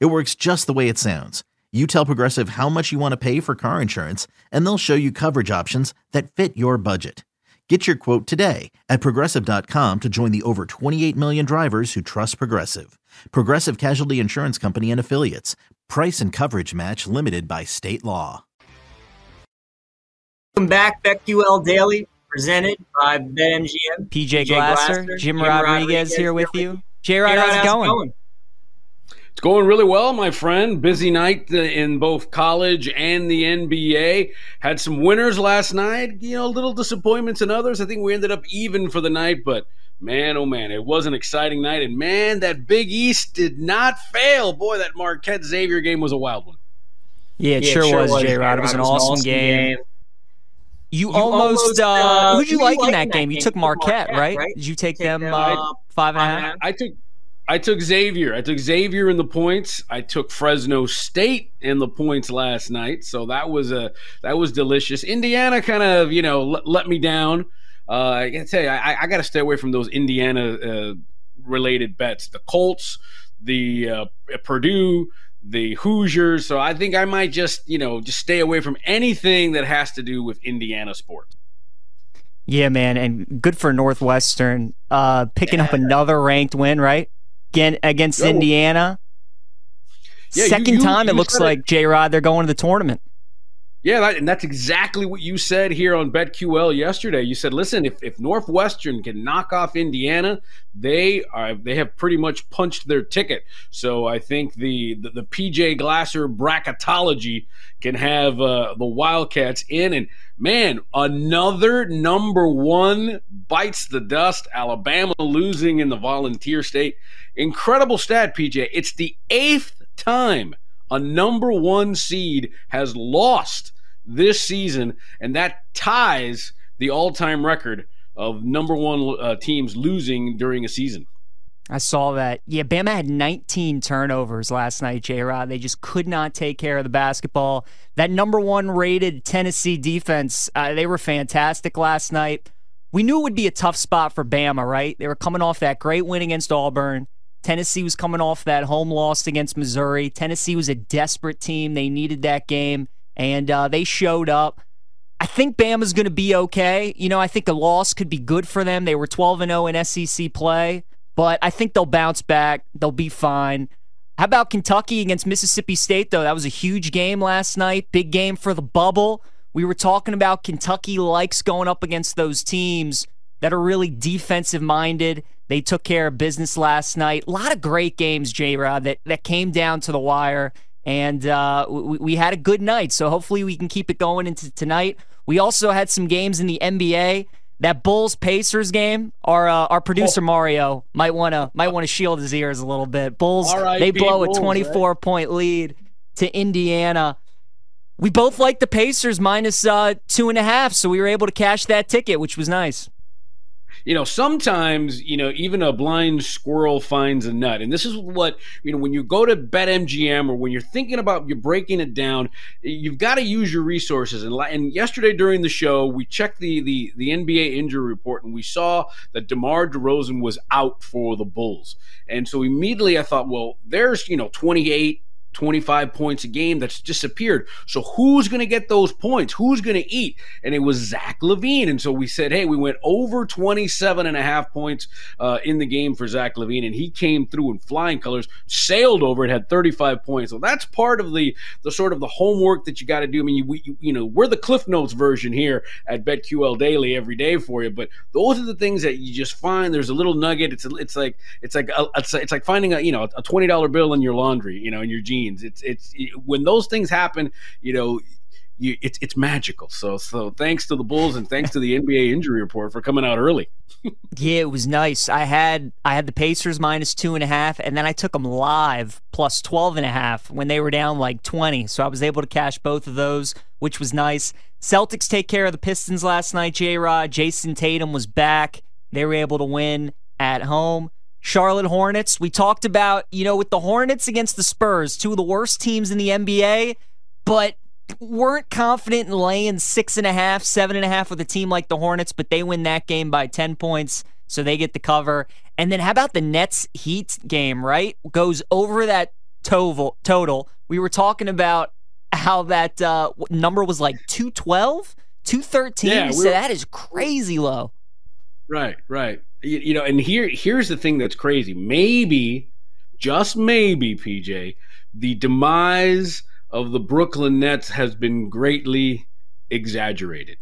It works just the way it sounds. You tell Progressive how much you want to pay for car insurance, and they'll show you coverage options that fit your budget. Get your quote today at progressive.com to join the over 28 million drivers who trust Progressive. Progressive Casualty Insurance Company and Affiliates. Price and coverage match limited by state law. Welcome back, BetQL Daily, presented by BetMGM. PJ Glasser, Jim, Jim Rodriguez, Rodriguez, here with you. J Rod, how's it going? going? It's going really well, my friend. Busy night uh, in both college and the NBA. Had some winners last night, you know, little disappointments in others. I think we ended up even for the night, but man, oh man, it was an exciting night. And man, that Big East did not fail. Boy, that Marquette Xavier game was a wild one. Yeah, it, yeah, sure, sure, was, J Rod. It was an awesome, awesome game. game. You, you, almost, uh, uh, who'd you like in that game? You took Marquette, Marquette right? right? Did you take, take them, them uh, five and a half? I took I took Xavier. I took Xavier in the points. I took Fresno State in the points last night, so that was a that was delicious. Indiana kind of you know let, let me down. Uh, I gotta tell you, I, I got to stay away from those Indiana uh, related bets. The Colts, the uh, Purdue, the Hoosiers. So I think I might just you know just stay away from anything that has to do with Indiana sports. Yeah, man, and good for Northwestern uh, picking yeah. up another ranked win, right? Again against Indiana. Yeah, Second you, you, time it looks like J Rod they're going to the tournament. Yeah, that, and that's exactly what you said here on BetQL yesterday. You said, "Listen, if, if Northwestern can knock off Indiana, they are they have pretty much punched their ticket." So I think the the, the PJ Glasser bracketology can have uh, the Wildcats in, and man, another number one bites the dust. Alabama losing in the Volunteer State. Incredible stat, PJ. It's the eighth time a number one seed has lost this season, and that ties the all time record of number one uh, teams losing during a season. I saw that. Yeah, Bama had 19 turnovers last night, J Rod. They just could not take care of the basketball. That number one rated Tennessee defense, uh, they were fantastic last night. We knew it would be a tough spot for Bama, right? They were coming off that great win against Auburn. Tennessee was coming off that home loss against Missouri. Tennessee was a desperate team. They needed that game, and uh, they showed up. I think Bama's going to be okay. You know, I think a loss could be good for them. They were 12 and 0 in SEC play, but I think they'll bounce back. They'll be fine. How about Kentucky against Mississippi State, though? That was a huge game last night. Big game for the bubble. We were talking about Kentucky likes going up against those teams that are really defensive minded. They took care of business last night. A lot of great games, J Rod, that, that came down to the wire. And uh, we, we had a good night. So hopefully we can keep it going into tonight. We also had some games in the NBA. That Bulls Pacers game, our uh, our producer oh. Mario might wanna might wanna shield his ears a little bit. Bulls they blow a 24 right? point lead to Indiana. We both like the Pacers minus, uh, two and a half, so we were able to cash that ticket, which was nice you know, sometimes, you know, even a blind squirrel finds a nut. And this is what, you know, when you go to BetMGM or when you're thinking about you're breaking it down, you've got to use your resources. And, and yesterday during the show, we checked the, the, the NBA injury report and we saw that DeMar DeRozan was out for the Bulls. And so immediately I thought, well, there's, you know, 28, 25 points a game that's disappeared. So who's going to get those points? Who's going to eat? And it was Zach LaVine. And so we said, hey, we went over 27 and a half points uh, in the game for Zach LaVine, And he came through in flying colors, sailed over it, had 35 points. So that's part of the the sort of the homework that you got to do. I mean, you, we, you, you know, we're the Cliff Notes version here at BetQL Daily every day for you. But those are the things that you just find. There's a little nugget. It's a, it's like it's like a, it's, it's like finding a you know a $20 bill in your laundry, you know, in your jeans means. It's it's it, when those things happen, you know, you, it's it's magical. So so thanks to the Bulls and thanks to the NBA injury report for coming out early. yeah, it was nice. I had I had the Pacers minus two and a half, and then I took them live plus 12 and a half when they were down like 20. So I was able to cash both of those, which was nice. Celtics take care of the Pistons last night, J Rod. Jayson Tatum was back. They were able to win at home. Charlotte Hornets, we talked about, you know, with the Hornets against the Spurs, two of the worst teams in the NBA, but weren't confident in laying six and a half, seven and a half with a team like the Hornets, but they win that game by 10 points, so they get the cover. And then how about the Nets Heat game, right? Goes over that total. total. We were talking about how that uh, number was like 212, 213. Yeah, so that is crazy low. Right, right. You, you know, and here here's the thing that's crazy. Maybe, just maybe, PJ, the demise of the Brooklyn Nets has been greatly exaggerated.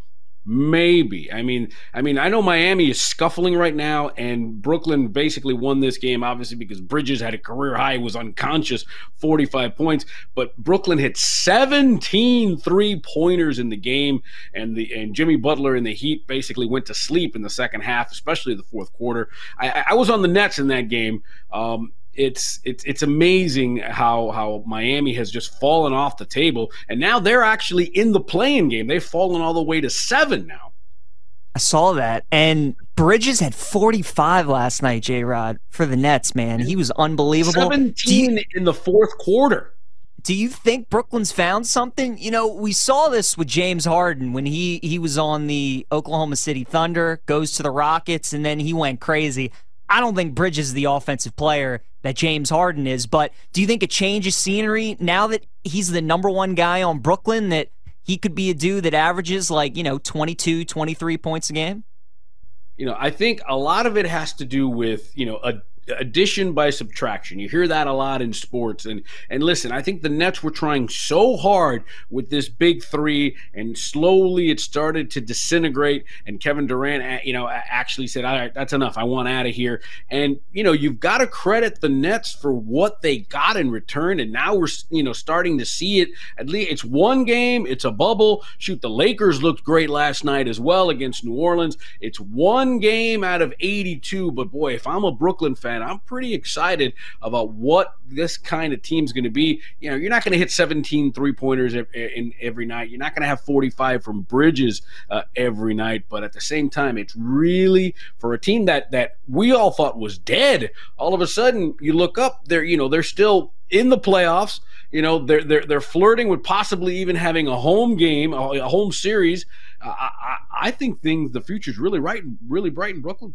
Maybe. I mean, I mean, I know Miami is scuffling right now, and Brooklyn basically won this game, obviously because Bridges had a career high, was unconscious, 45 points. But Brooklyn hit 17 three pointers in the game, and the and Jimmy Butler and the Heat basically went to sleep in the second half, especially the fourth quarter. I, I was on the Nets in that game. Um, it's it's it's amazing how how Miami has just fallen off the table, and now they're actually in the play-in game. They've fallen all the way to seven now. I saw that, and Bridges had 45 last night. J. Rod for the Nets, man, he was unbelievable. 17 you, in the fourth quarter. Do you think Brooklyn's found something? You know, we saw this with James Harden when he he was on the Oklahoma City Thunder, goes to the Rockets, and then he went crazy. I don't think Bridges is the offensive player that James Harden is, but do you think a change of scenery now that he's the number one guy on Brooklyn that he could be a dude that averages like, you know, 22, 23 points a game? You know, I think a lot of it has to do with, you know, a addition by subtraction. You hear that a lot in sports. And and listen, I think the Nets were trying so hard with this big three, and slowly it started to disintegrate. And Kevin Durant, you know, actually said, "All right, that's enough. I want out of here." And you know, you've got to credit the Nets for what they got in return. And now we're you know starting to see it. At least it's one game. It's a bubble. Shoot, the Lakers looked great last night as well against New Orleans. It's one game out of 82. But boy, if I'm a Brooklyn fan I'm pretty excited about what this kind of team's going to be. You know, you're not going to hit 17 three pointers in every night. You're not going to have 45 from Bridges uh, every night, but at the same time, it's really for a team that that we all thought was dead. All of a sudden, you look up, they're you know they're still in the playoffs. You know, they're they're they're flirting with possibly even having a home game, a, home series. I, I, I think things the future's really right, really bright in Brooklyn.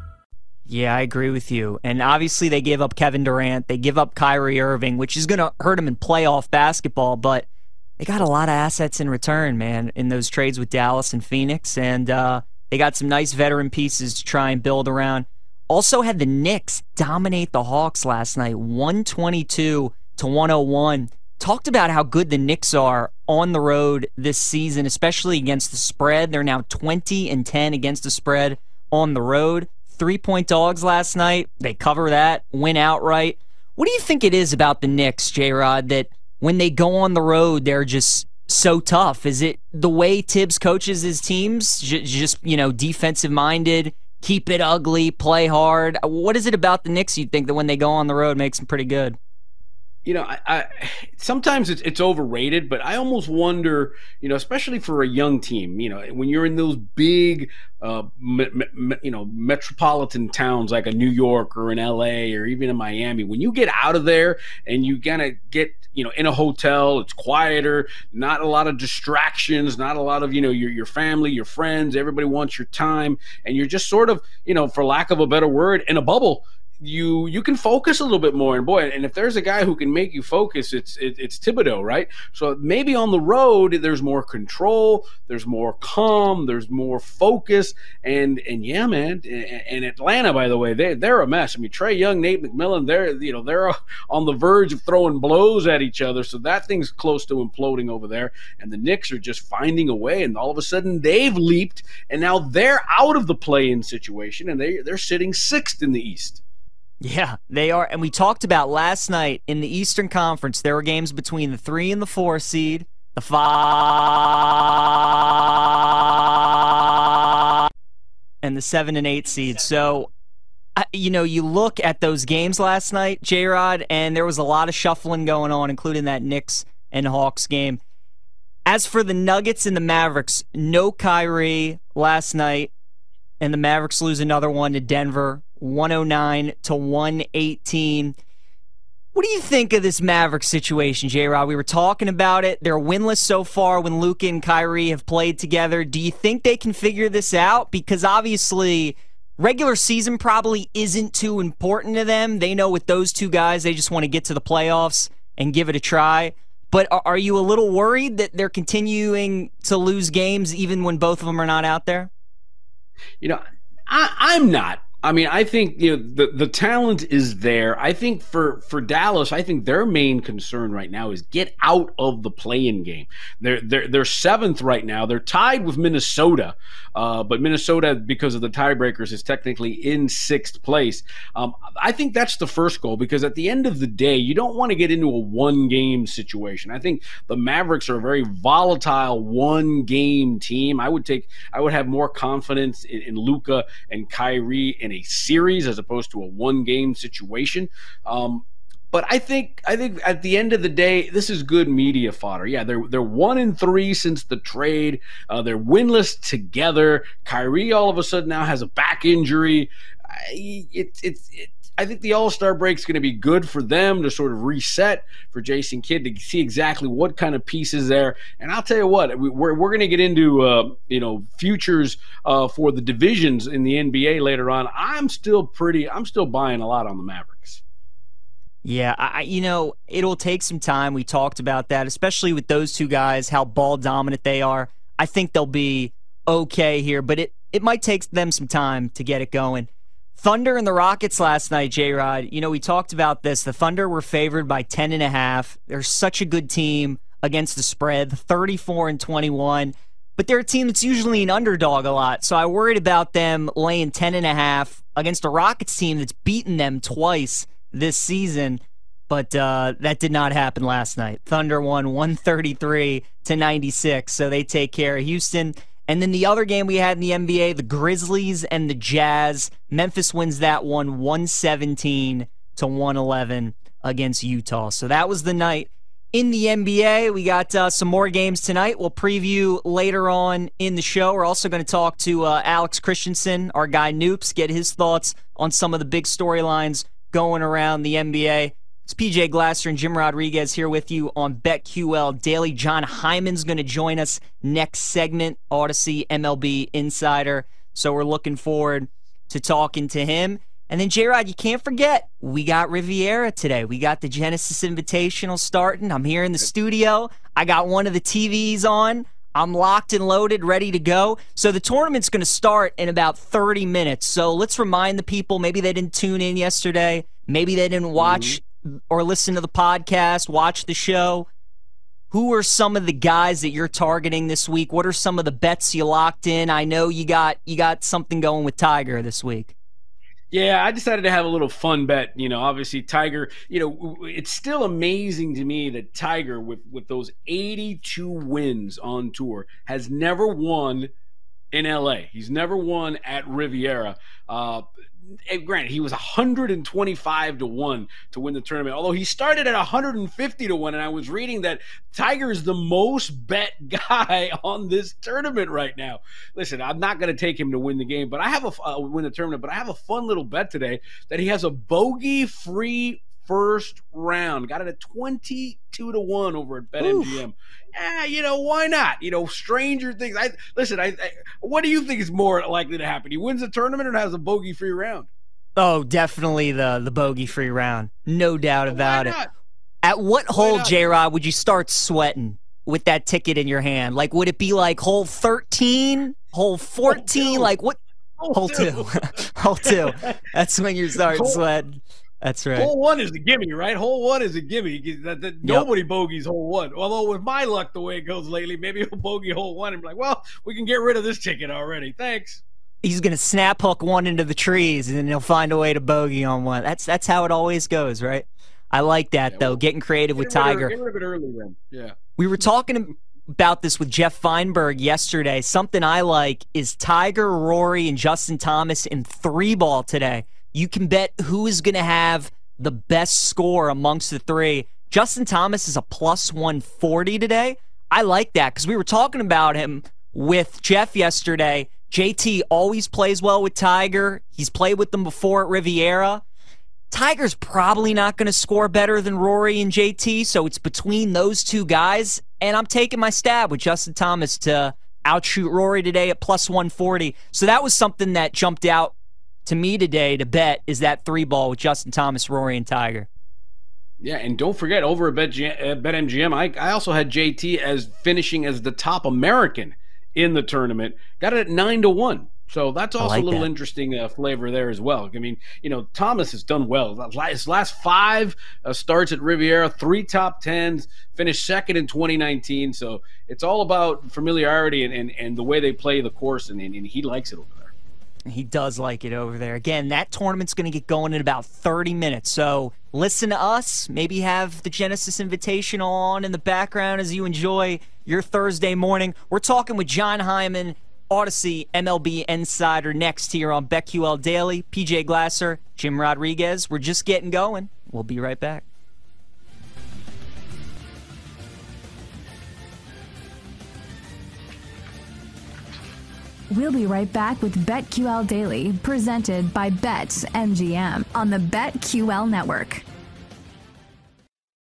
Yeah, I agree with you. And obviously, they gave up Kevin Durant. They give up Kyrie Irving, which is going to hurt them in playoff basketball. But they got a lot of assets in return, man, in those trades with Dallas and Phoenix. And uh, they got some nice veteran pieces to try and build around. Also, had the Knicks dominate the Hawks last night, 122 to 101. Talked about how good the Knicks are on the road this season, especially against the spread. They're now 20 and 10 against the spread on the road three point dogs last night. They cover that, win outright. What do you think it is about the Knicks, J Rod, that when they go on the road, they're just so tough? Is it the way Thibs coaches his teams? Just, you know, defensive minded, keep it ugly, play hard? What is it about the Knicks you think that when they go on the road makes them pretty good? You know, I, I, sometimes it's it's overrated, but I almost wonder, you know, especially for a young team, you know, when you're in those big, uh, me, me, you know, metropolitan towns like a New York or in L.A. or even in Miami, when you get out of there and you of get, you know, in a hotel, it's quieter, not a lot of distractions, not a lot of, you know, your your family, your friends, everybody wants your time, and you're just sort of, you know, for lack of a better word, in a bubble you you can focus a little bit more. And boy, and if there's a guy who can make you focus, it's it, it's Thibodeau, right? So maybe on the road there's more control, there's more calm, there's more focus, and and yeah, man. And Atlanta, by the way, they they're a mess. I mean, Trae Young, Nate McMillan, they're you know they're on the verge of throwing blows at each other. So that thing's close to imploding over there. And the Knicks are just finding a way, and all of a sudden they've leaped, and now they're out of the play-in situation, and they they're sitting sixth in the East. Yeah, they are. And we talked about last night in the Eastern Conference, there were games between the three and the four seed, the five, and the seven and eight seed. So, you know, you look at those games last night, J Rod, and there was a lot of shuffling going on, including that Knicks and Hawks game. As for the Nuggets and the Mavericks, no Kyrie last night, and the Mavericks lose another one to Denver. 109 to 118. What do you think of this Maverick situation, J Rod? We were talking about it. They're winless so far when Luka and Kyrie have played together. Do you think they can figure this out? Because obviously, regular season probably isn't too important to them. They know with those two guys, they just want to get to the playoffs and give it a try. But are you a little worried that they're continuing to lose games even when both of them are not out there? You know, I, am not. I mean, I think you know the the talent is there. I think for for Dallas, I think their main concern right now is get out of the play-in game. They're they're they're seventh right now. They're tied with Minnesota, uh, but Minnesota, because of the tiebreakers, is technically in sixth place. Um, I think that's the first goal because at the end of the day, you don't want to get into a one-game situation. I think the Mavericks are a very volatile one-game team. I would take I would have more confidence in, in Luka and Kyrie in a series as opposed to a one game situation. Um, but I think I think at the end of the day, this is good media fodder. Yeah, they're they're one in three since the trade. Uh, they're winless together. Kyrie all of a sudden now has a back injury. It's it's it, I think the All Star break is going to be good for them to sort of reset for Jason Kidd to see exactly what kind of pieces there. And I'll tell you what, we're, we're going to get into uh, you know futures uh, for the divisions in the NBA later on. I'm still pretty. I'm still buying a lot on the Mavericks. Yeah, I, you know, it'll take some time. We talked about that, especially with those two guys, how ball dominant they are. I think they'll be okay here, but it, it might take them some time to get it going. Thunder and the Rockets last night, J Rod. You know, we talked about this. The Thunder were favored by 10 and a half. They're such a good team against the spread, 34 and 21. But they're a team that's usually an underdog a lot. So I worried about them laying 10 and a half against a Rockets team that's beaten them twice this season. But uh, that did not happen last night. Thunder won 133 to 96. So they take care of Houston. And then the other game we had in the NBA, the Grizzlies and the Jazz. Memphis wins that one 117 to 111 against Utah. So that was the night in the NBA. We got uh, some more games tonight. We'll preview later on in the show. We're also going to talk to uh, Alex Christensen, our guy Noops, get his thoughts on some of the big storylines going around the NBA. It's PJ Glasser and Jim Rodriguez here with you on BetQL Daily. Jon Heyman's going to join us next segment, Audacy MLB Insider. So we're looking forward to talking to him. And then, J Rod, you can't forget, we got Riviera today. We got the Genesis Invitational starting. I'm here in the studio. I got one of the TVs on. I'm locked and loaded, ready to go. So the tournament's going to start in about 30 minutes. So let's remind the people maybe they didn't tune in yesterday. Maybe they didn't watch mm-hmm or listen to the podcast, watch the show, who are some of the guys that you're targeting this week? What are some of the bets you locked in? I know you got you got something going with Tiger this week. Yeah, I decided to have a little fun bet. You know, obviously Tiger. You know, it's still amazing to me that Tiger, with with those 82 wins on tour, has never won in LA. He's never won at Riviera. Uh, granted, he was 125 to 1 to win the tournament, although he started at 150 to 1. And I was reading that Tiger is the most bet guy on this tournament right now. Listen, I'm not going to take him to win the game, but I have a uh, win the tournament, but I have a fun little bet today that he has a bogey free first round. Got it at 22 to 1 over at BetMGM. Yeah, you know, why not? You know, stranger things. I listen, I, I, what do you think is more likely to happen? He wins the tournament or has a bogey free round? Oh, definitely the the bogey free round. No doubt about Why it. At what hole. J Rod, would you start sweating with that ticket in your hand? Like, would it be like hole 13, hole 14? two. Like, what? Hole two. hole two. That's when you start Hole- sweating. That's right. Hole one is a gimme, right? Hole one is a gimme. That, that Nobody bogeys hole one. Although with my luck, the way it goes lately, maybe he'll bogey hole one and be like, "Well, we can get rid of this ticket already. Thanks." He's going to snap hook one into the trees and then he'll find a way to bogey on one. That's that's how it always goes, right? I like that, Yeah, though, well, getting creative with Get rid of- Tiger. Get rid of it early then. Yeah. We were talking about this with Jeff Feinberg yesterday. Something I like is Tiger, Rory, and Justin Thomas in three ball today. You can bet who is going to have the best score amongst the three. Justin Thomas is a plus 140 today. I like that because we were talking about him with Jeff yesterday. JT always plays well with Tiger. He's played with them before at Riviera. Tiger's probably not going to score better than Rory and JT, so it's between those two guys. And I'm taking my stab with Justin Thomas to outshoot Rory today at plus 140. So that was something that jumped out to me today to bet is that three ball with Justin Thomas, Rory, and Tiger. Yeah, and don't forget over at Bet, uh, BetMGM, I, I also had JT as finishing as the top American in the tournament. Got it at nine to one. So that's also like a little that. interesting uh, flavor there as well. I mean, you know, Thomas has done well. His last five uh, starts at Riviera, three top tens, finished second in 2019. So it's all about familiarity and, and, and the way they play the course, and, and he likes it over there. He does like it over there. Again, that tournament's going to get going in about 30 minutes. So listen to us. Maybe have the Genesis Invitational on in the background as you enjoy your Thursday morning. We're talking with Jon Heyman, Audacy MLB Insider, next here on BetQL Daily. PJ Glasser, Jim Rodriguez. We're just getting going. We'll be right back. We'll be right back with BetQL Daily, presented by BetMGM on the BetQL network.